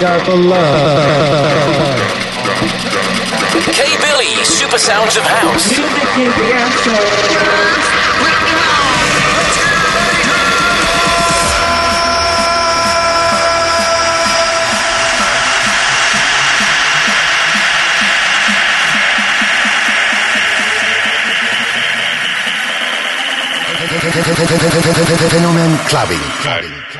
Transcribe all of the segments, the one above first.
got love. K Billy, Super Sounds of House. Music is clubbing. clubbing.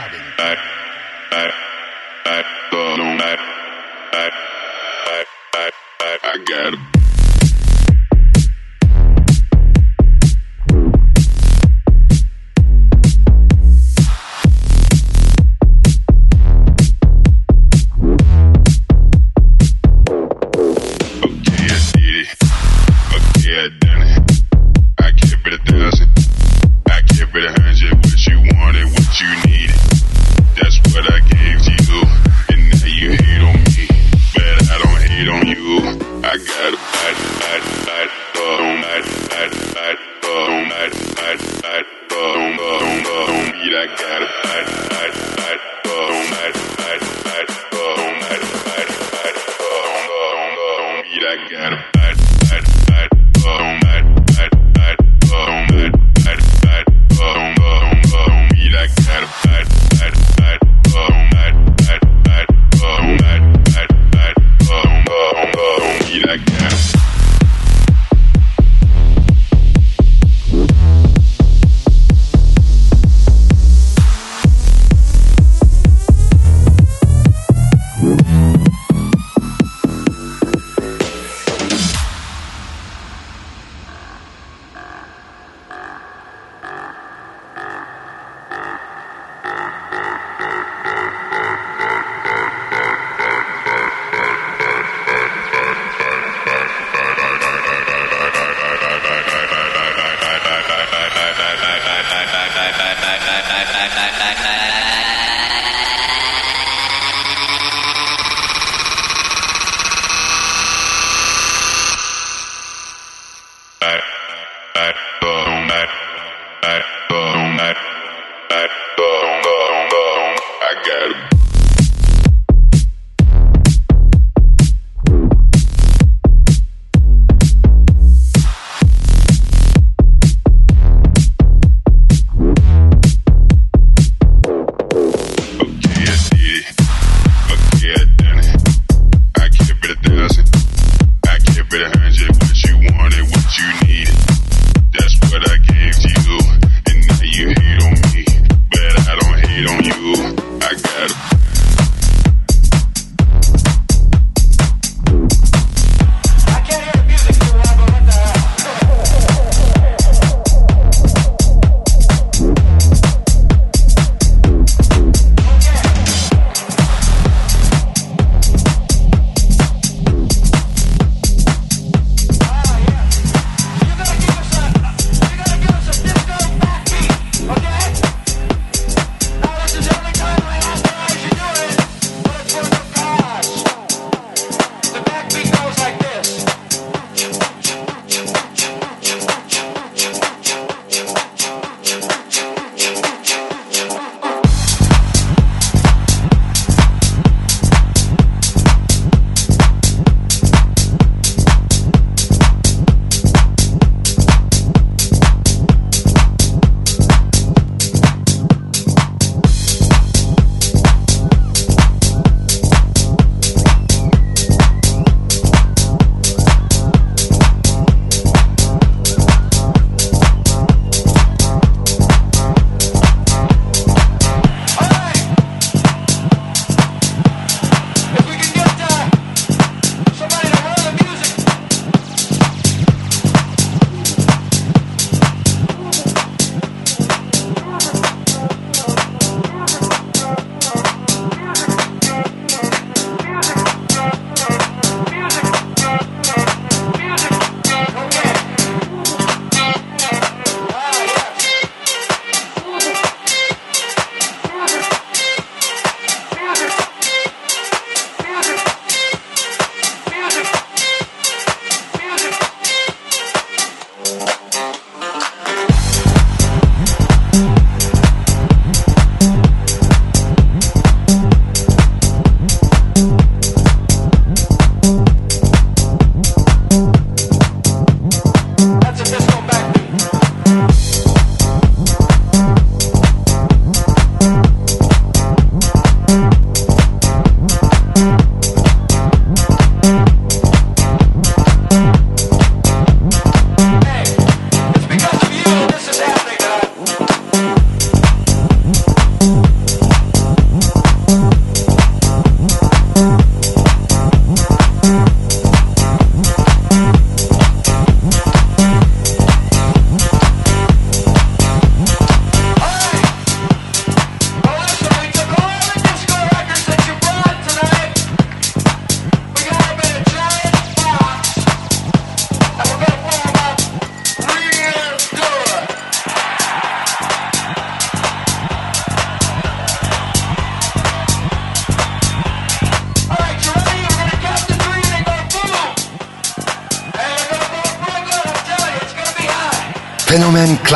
mad, mad, oh mad.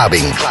saben.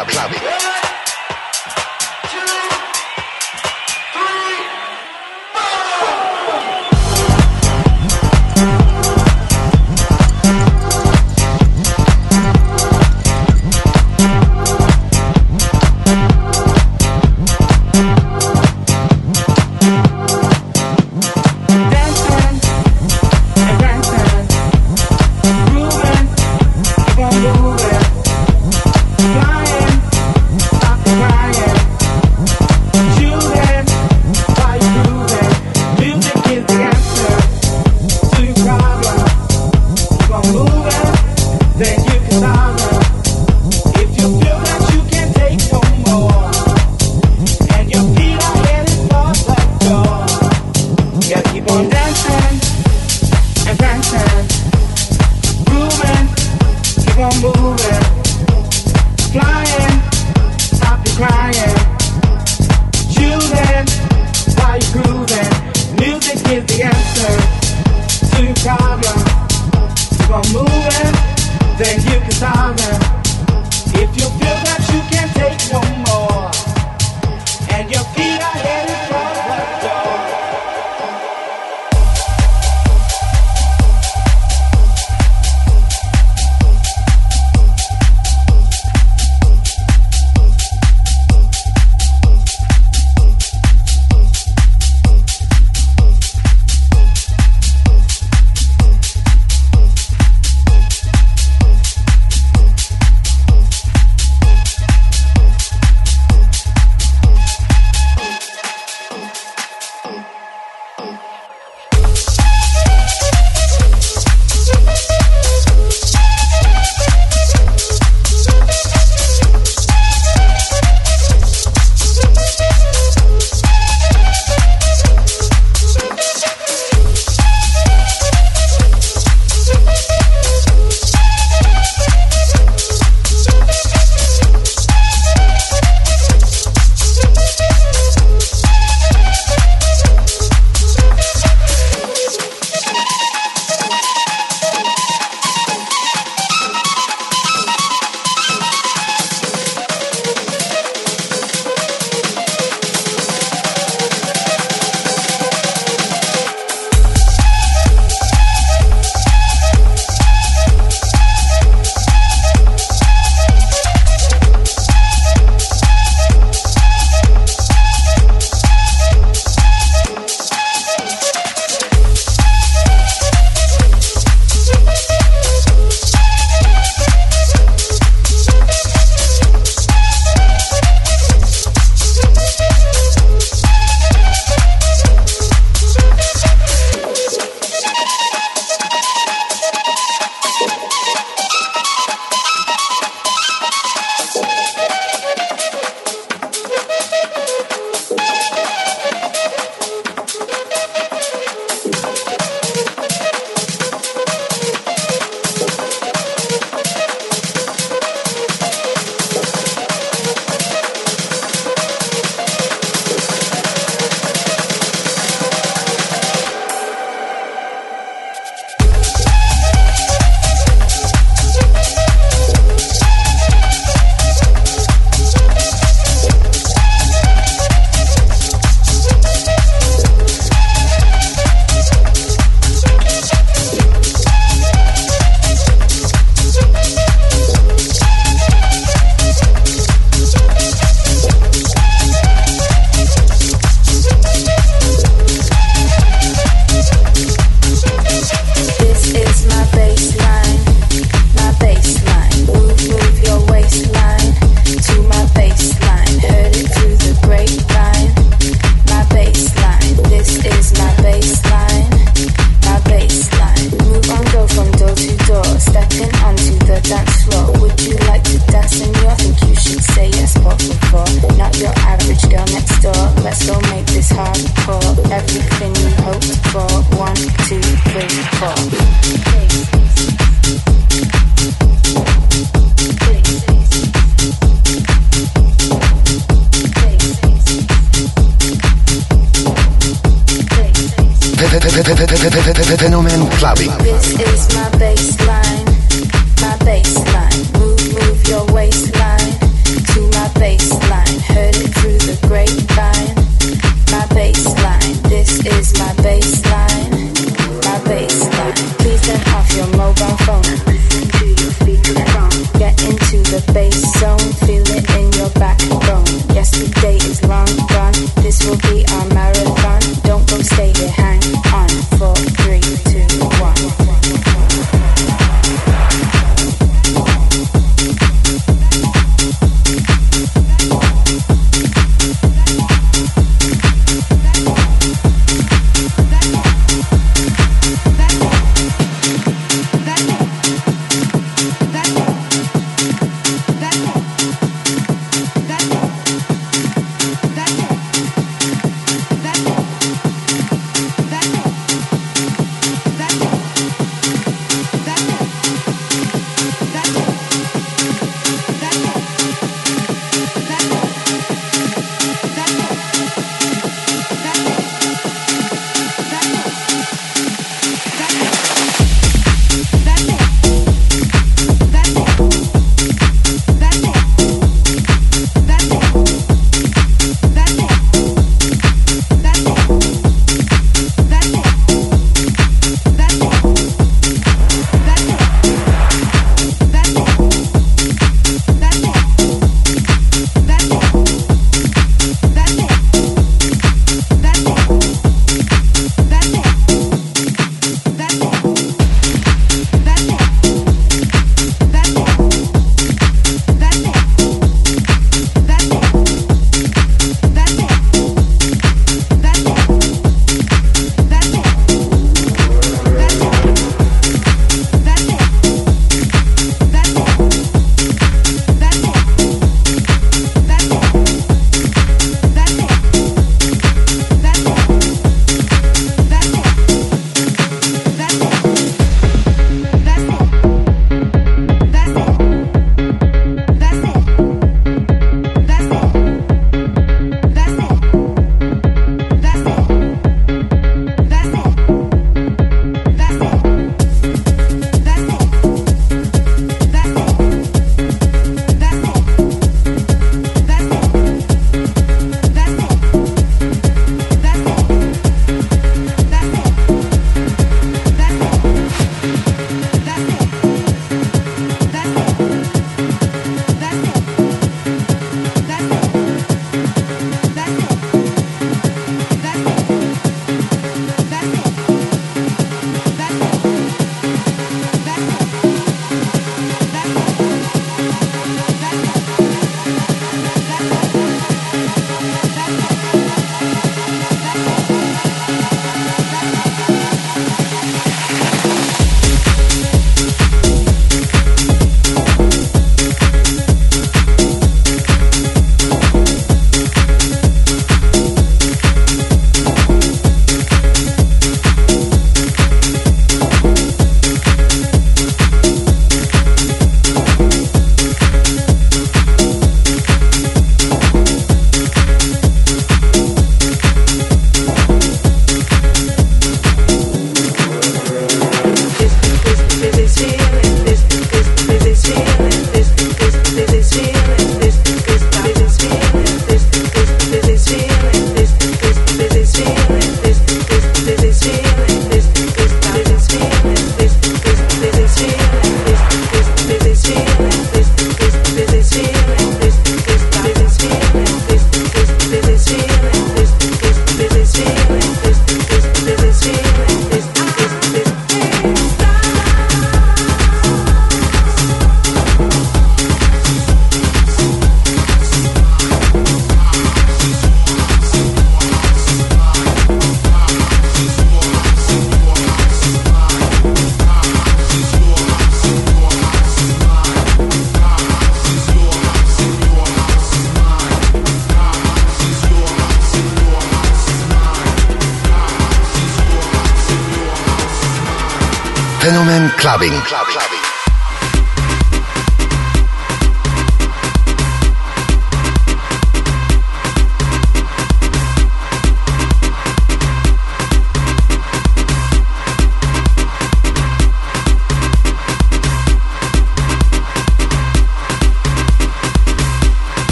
Fenomen Clubbing. Club, clubbing. This is my baseline,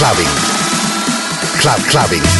Clubbing. Fenomen Clubbing.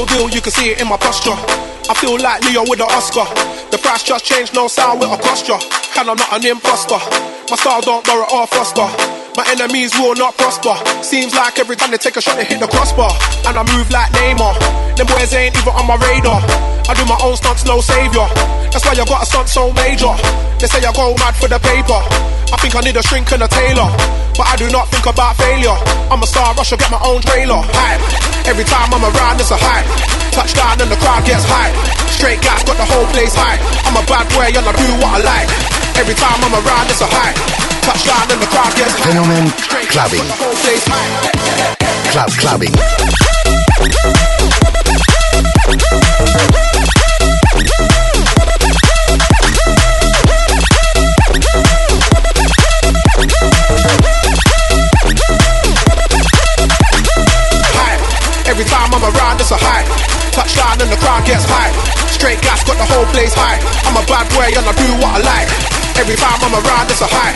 Real deal, you can see it in my posture. I feel like Leo with the Oscar. The price just changed, no sound with a cost And I'm not an imposter. My style don't borrow or foster. My enemies will not prosper. Seems like every time they take a shot, they hit the crossbar. And I move like Neymar. Them boys ain't even on my radar. I do my own stunts, no savior. That's why I got a stunt so major. They say I go mad for the paper. I think I need a shrink and a tailor. But I do not think about failure. I'm a star, I should get my own trailer. Hype. Every time I'm around, it's a hype. Touchdown and the crowd gets hype. Straight guys got the whole place hype. I'm a bad boy and I do what I like. Every time I'm around, it's a hype. Touchdown and the crowd gets hype. Fenomen clubbing. Club clubbing. a and I do what I like. Every time I'm around, it's a high.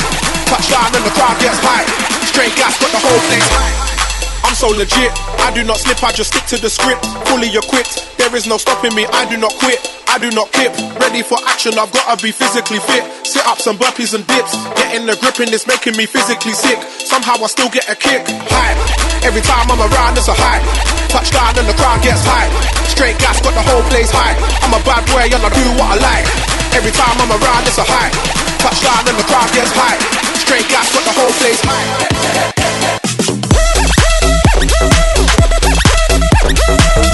Touchdown and the crowd gets high. Straight gas, got the whole place high. I'm so legit. I do not slip, I just stick to the script. Fully equipped, there is no stopping me. I do not quit, I do not kip. Ready for action, I've gotta be physically fit. Sit ups and burpees and dips. Getting the grip in this making me physically sick. Somehow I still get a kick. High. Every time I'm around, it's a high. Touchdown and the crowd gets high. Straight gas, got the whole place high. I'm a bad boy and I do what I like. Every time I'm around, it's a high. Touchdown and the crowd gets high. Straight gas, got the whole place high.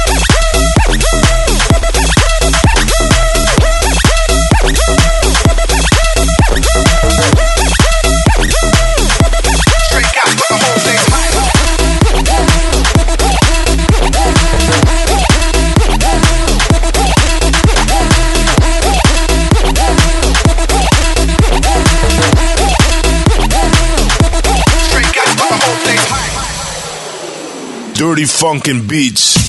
Dirty funkin' beats.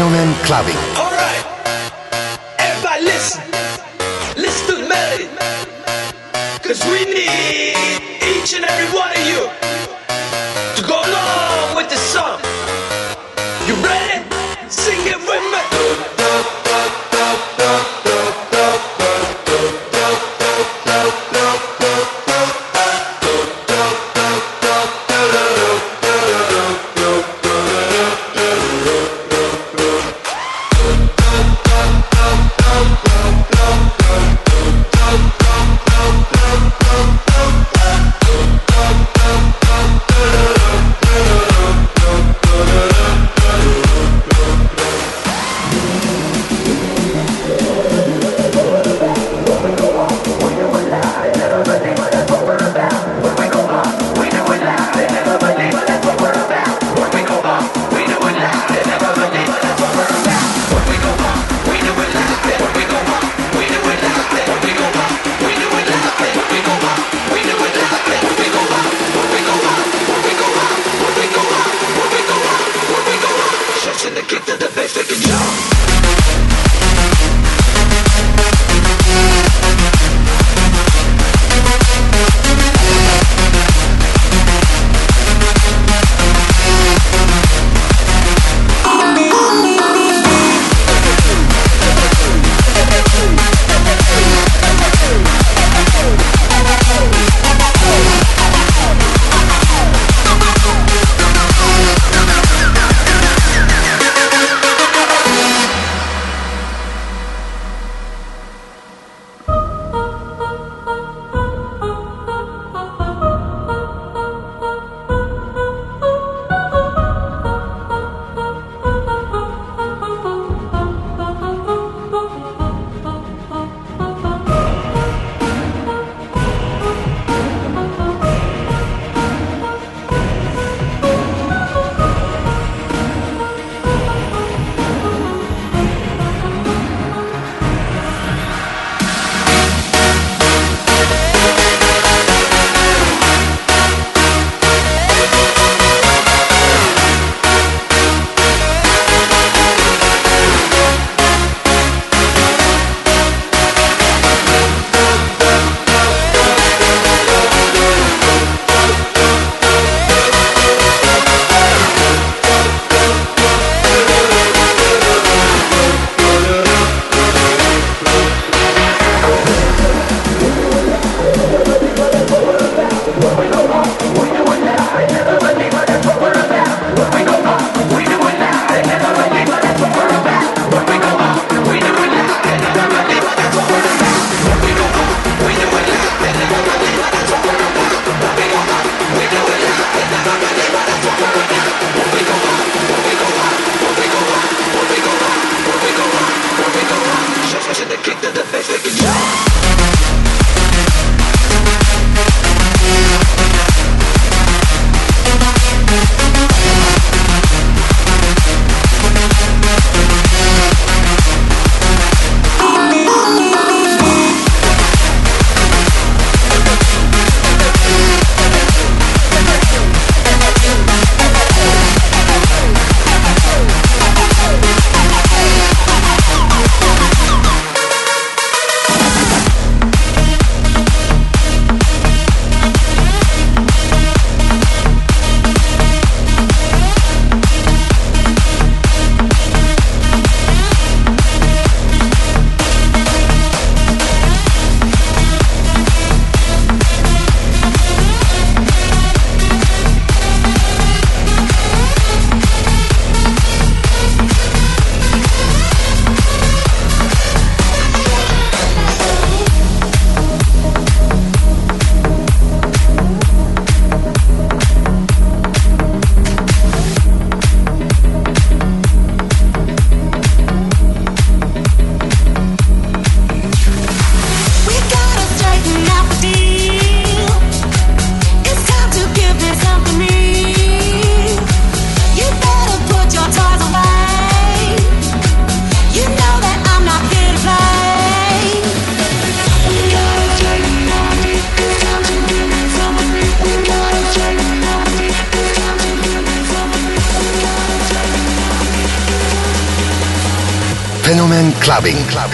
Fenomen Clubbing. Alright, everybody listen. Listen to melody. Cause we need each and every one of you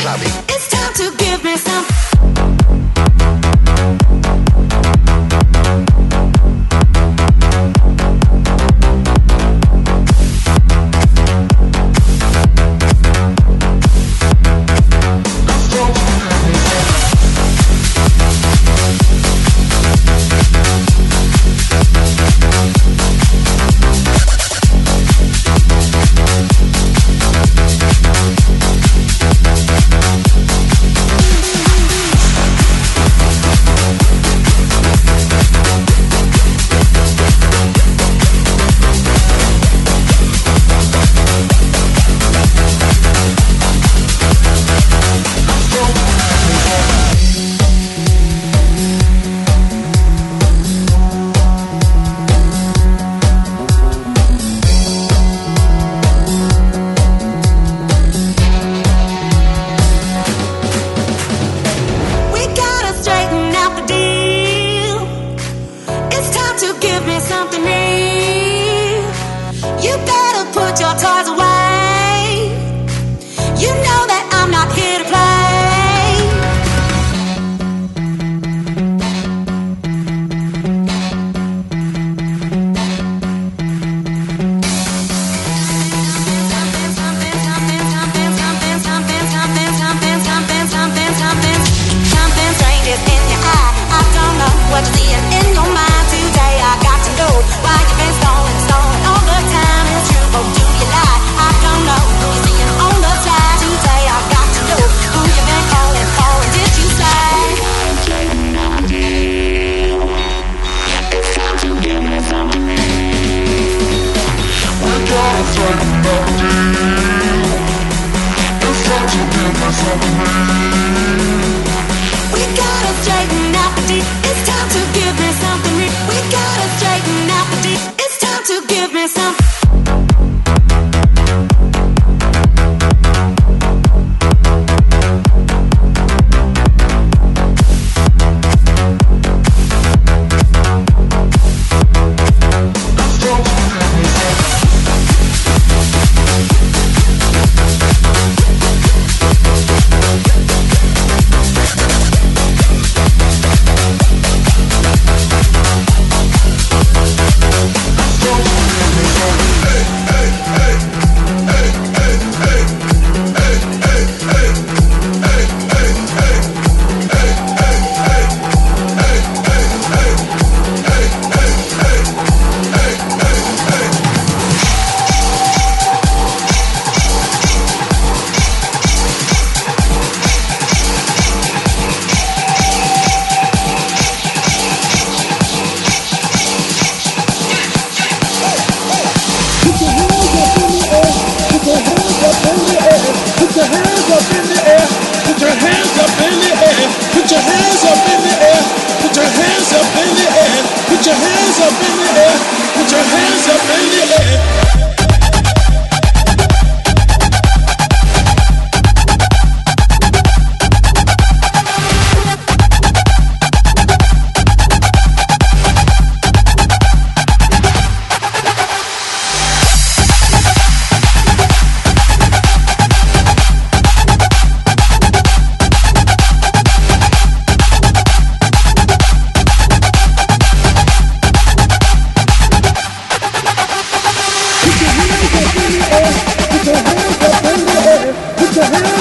clubbing. myself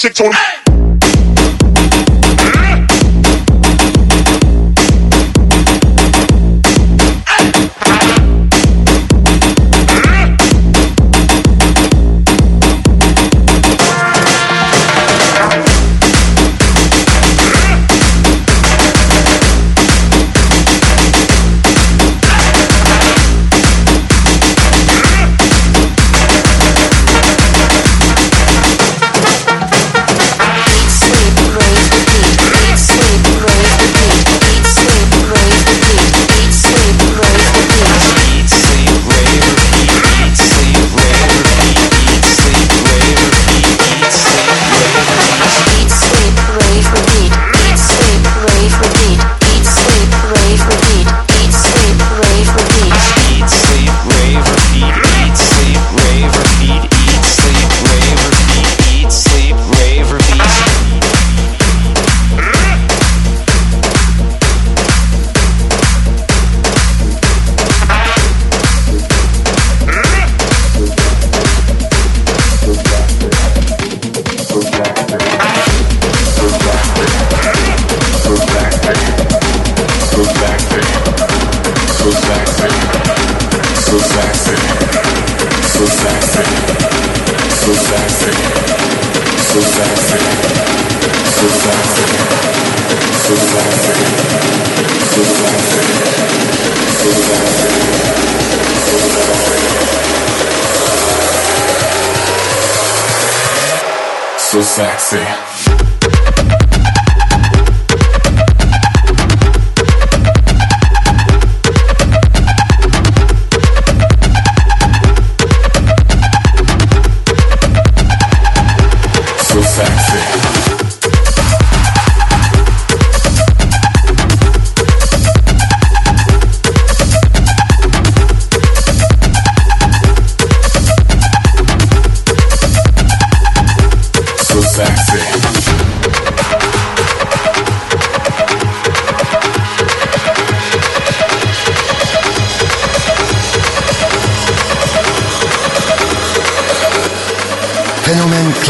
Chick tone. So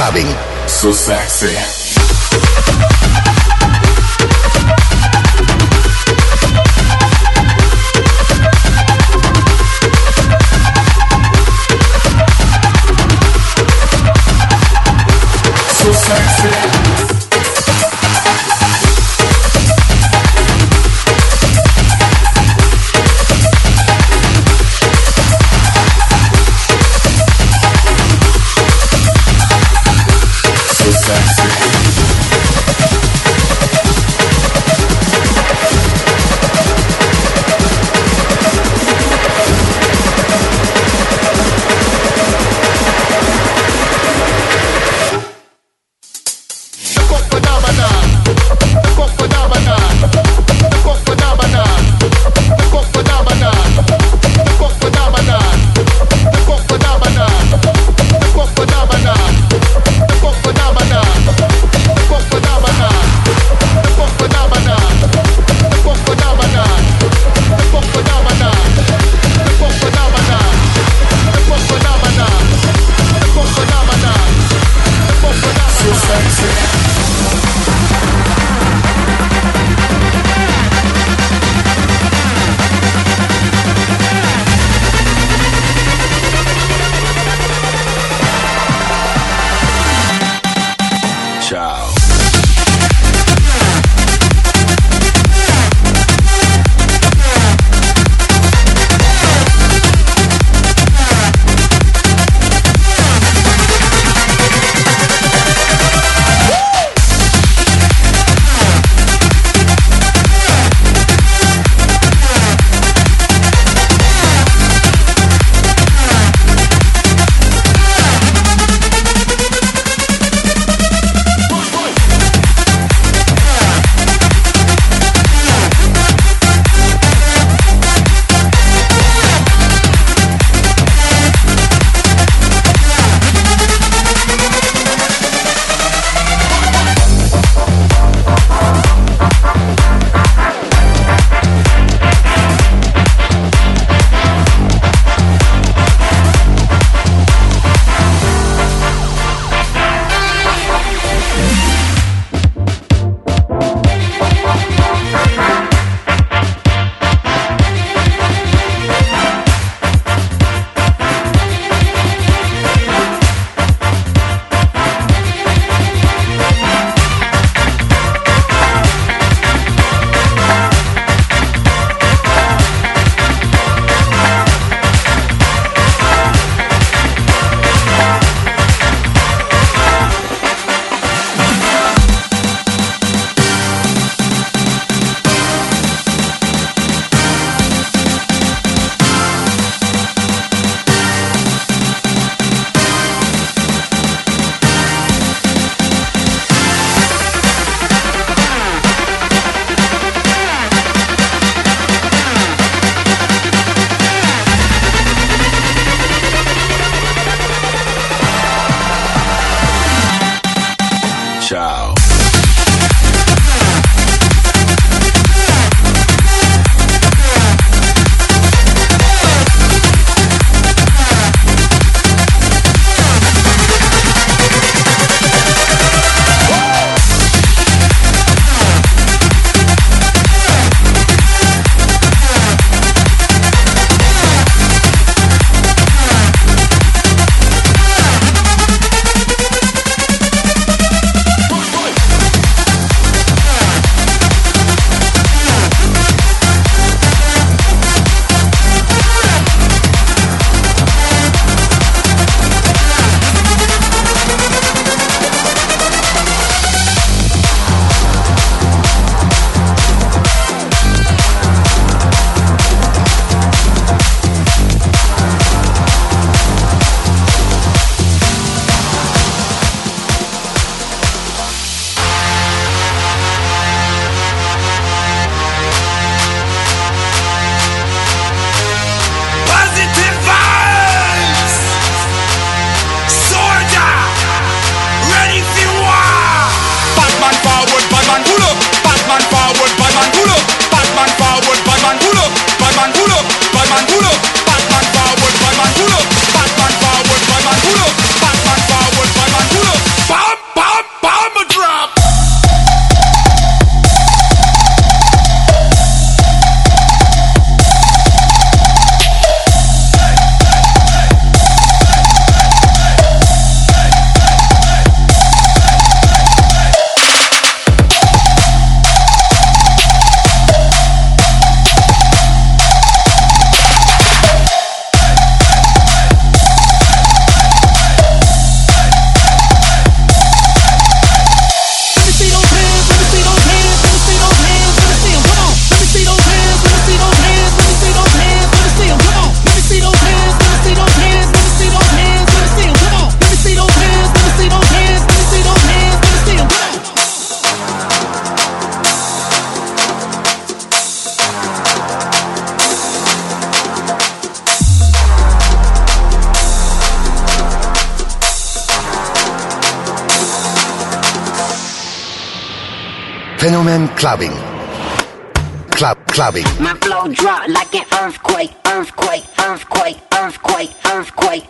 Fenomen Clubbing. So sexy. clubbing. Club clubbing. My flow drop like an earthquake, earthquake, earthquake, earthquake, earthquake.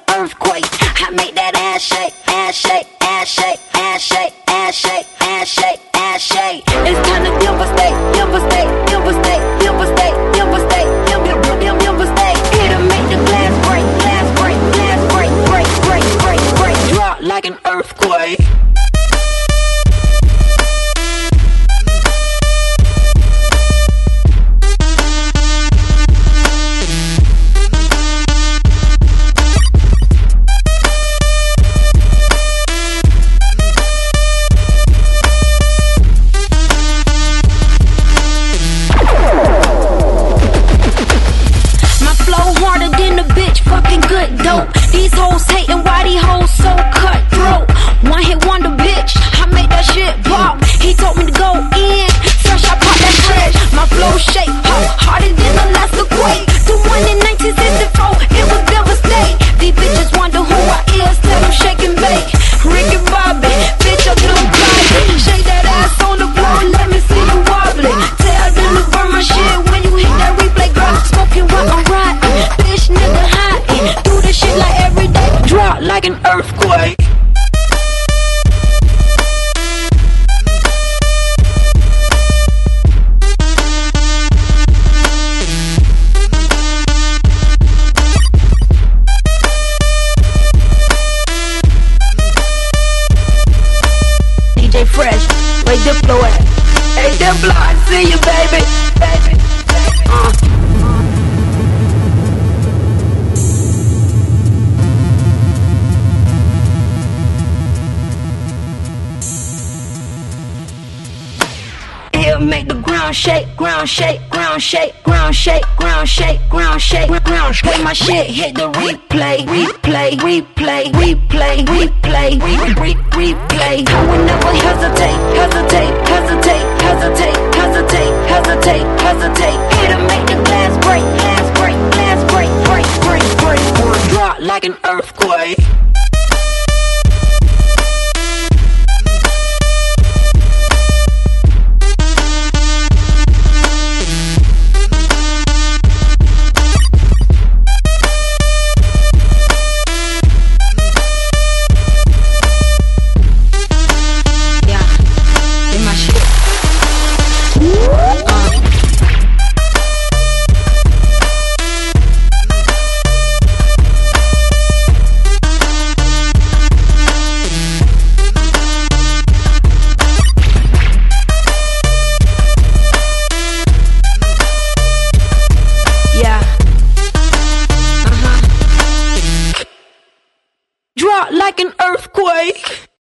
shit hit